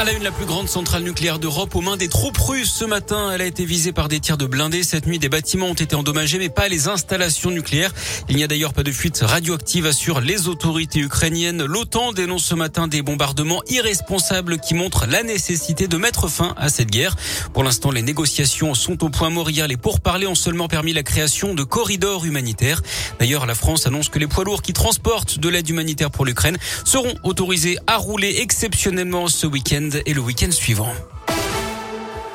À la une, la plus grande centrale nucléaire d'Europe aux mains des troupes russes. Ce matin, elle a été visée par des tirs de blindés. Cette nuit, des bâtiments ont été endommagés, mais pas les installations nucléaires. Il n'y a d'ailleurs pas de fuite radioactive, assurent les autorités ukrainiennes. L'OTAN dénonce ce matin des bombardements irresponsables qui montrent la nécessité de mettre fin à cette guerre. Pour l'instant, les négociations sont au point mort hier. Les pourparlers ont seulement permis la création de corridors humanitaires. D'ailleurs, la France annonce que les poids lourds qui transportent de l'aide humanitaire pour l'Ukraine seront autorisés à rouler exceptionnellement ce week-end et le week-end suivant.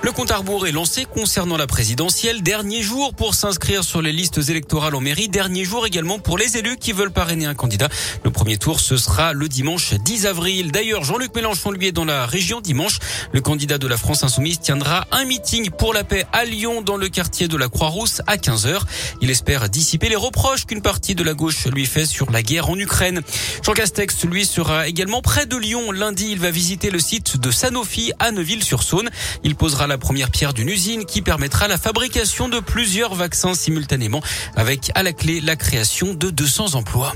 Le compte à rebours est lancé concernant la présidentielle. Dernier jour pour s'inscrire sur les listes électorales en mairie. Dernier jour également pour les élus qui veulent parrainer un candidat. Le premier tour, ce sera le dimanche 10 avril. D'ailleurs, Jean-Luc Mélenchon, lui, est dans la région dimanche. Le candidat de la France Insoumise tiendra un meeting pour la paix à Lyon dans le quartier de la Croix-Rousse à 15h. Il espère dissiper les reproches qu'une partie de la gauche lui fait sur la guerre en Ukraine. Jean Castex, lui, sera également près de Lyon. Lundi, il va visiter le site de Sanofi à Neuville-sur-Saône. Il posera la première pierre d'une usine qui permettra la fabrication de plusieurs vaccins simultanément avec à la clé la création de 200 emplois.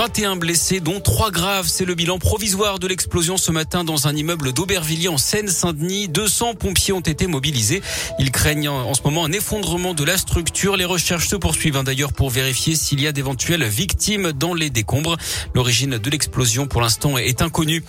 21 blessés, dont 3 graves. C'est le bilan provisoire de l'explosion ce matin dans un immeuble d'Aubervilliers en Seine-Saint-Denis. 200 pompiers ont été mobilisés. Ils craignent en ce moment un effondrement de la structure. Les recherches se poursuivent hein, d'ailleurs pour vérifier s'il y a d'éventuelles victimes dans les décombres. L'origine de l'explosion pour l'instant est inconnue.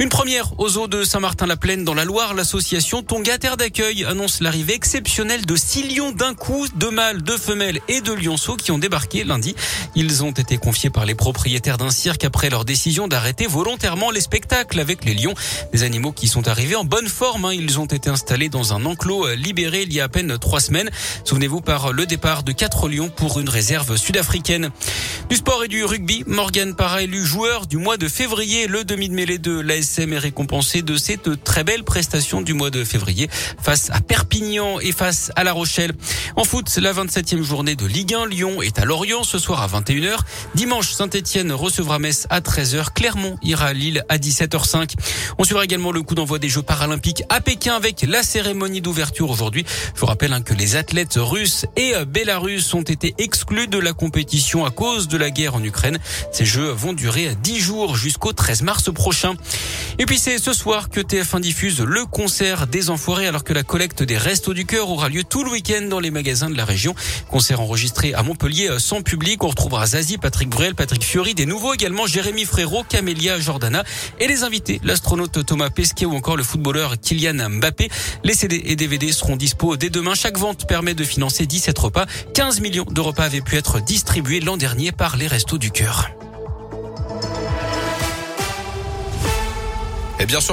Une première aux eaux de Saint-Martin-la-Plaine dans la Loire. L'association Tonga Terre d'accueil annonce l'arrivée exceptionnelle de 6 lions d'un coup, de mâles, de femelles et de lionceaux qui ont débarqué lundi. Ils ont été confiés par les propriétaires propriétaires d'un cirque après leur décision d'arrêter volontairement les spectacles avec les lions. Des animaux qui sont arrivés en bonne forme. Hein. Ils ont été installés dans un enclos euh, libéré il y a à peine trois semaines. Souvenez-vous par le départ de quatre lions pour une réserve sud-africaine. Du sport et du rugby, Morgan Parra élu joueur du mois de février. Le demi de mêlée de l'ASM est récompensé de cette très belle prestation du mois de février face à Perpignan et face à La Rochelle. En foot, la 27e journée de Ligue 1, Lyon est à Lorient ce soir à 21h. Dimanche, Saint-Etienne recevra Metz à 13h. Clermont ira à Lille à 17h05. On suivra également le coup d'envoi des Jeux paralympiques à Pékin avec la cérémonie d'ouverture aujourd'hui. Je vous rappelle hein, que les athlètes russes et euh, bélarusses ont été exclus de la compétition à cause de la guerre en Ukraine. Ces Jeux vont durer 10 jours jusqu'au 13 mars prochain. Et puis c'est ce soir que TF1 diffuse le concert des Enfoirés alors que la collecte des Restos du Cœur aura lieu tout le week-end dans les magasins de la région. Concert enregistré à Montpellier euh, sans public. On retrouvera Zazie, Patrick Bruel, Patrick Fiori des nouveaux également Jérémy Frérot, Camélia Jordana et les invités, l'astronaute Thomas Pesquet ou encore le footballeur Kylian Mbappé. Les CD et DVD seront dispo dès demain. Chaque vente permet de financer 17 repas. 15 millions de repas avaient pu être distribués l'an dernier par les Restos du Cœur. Et bien sûr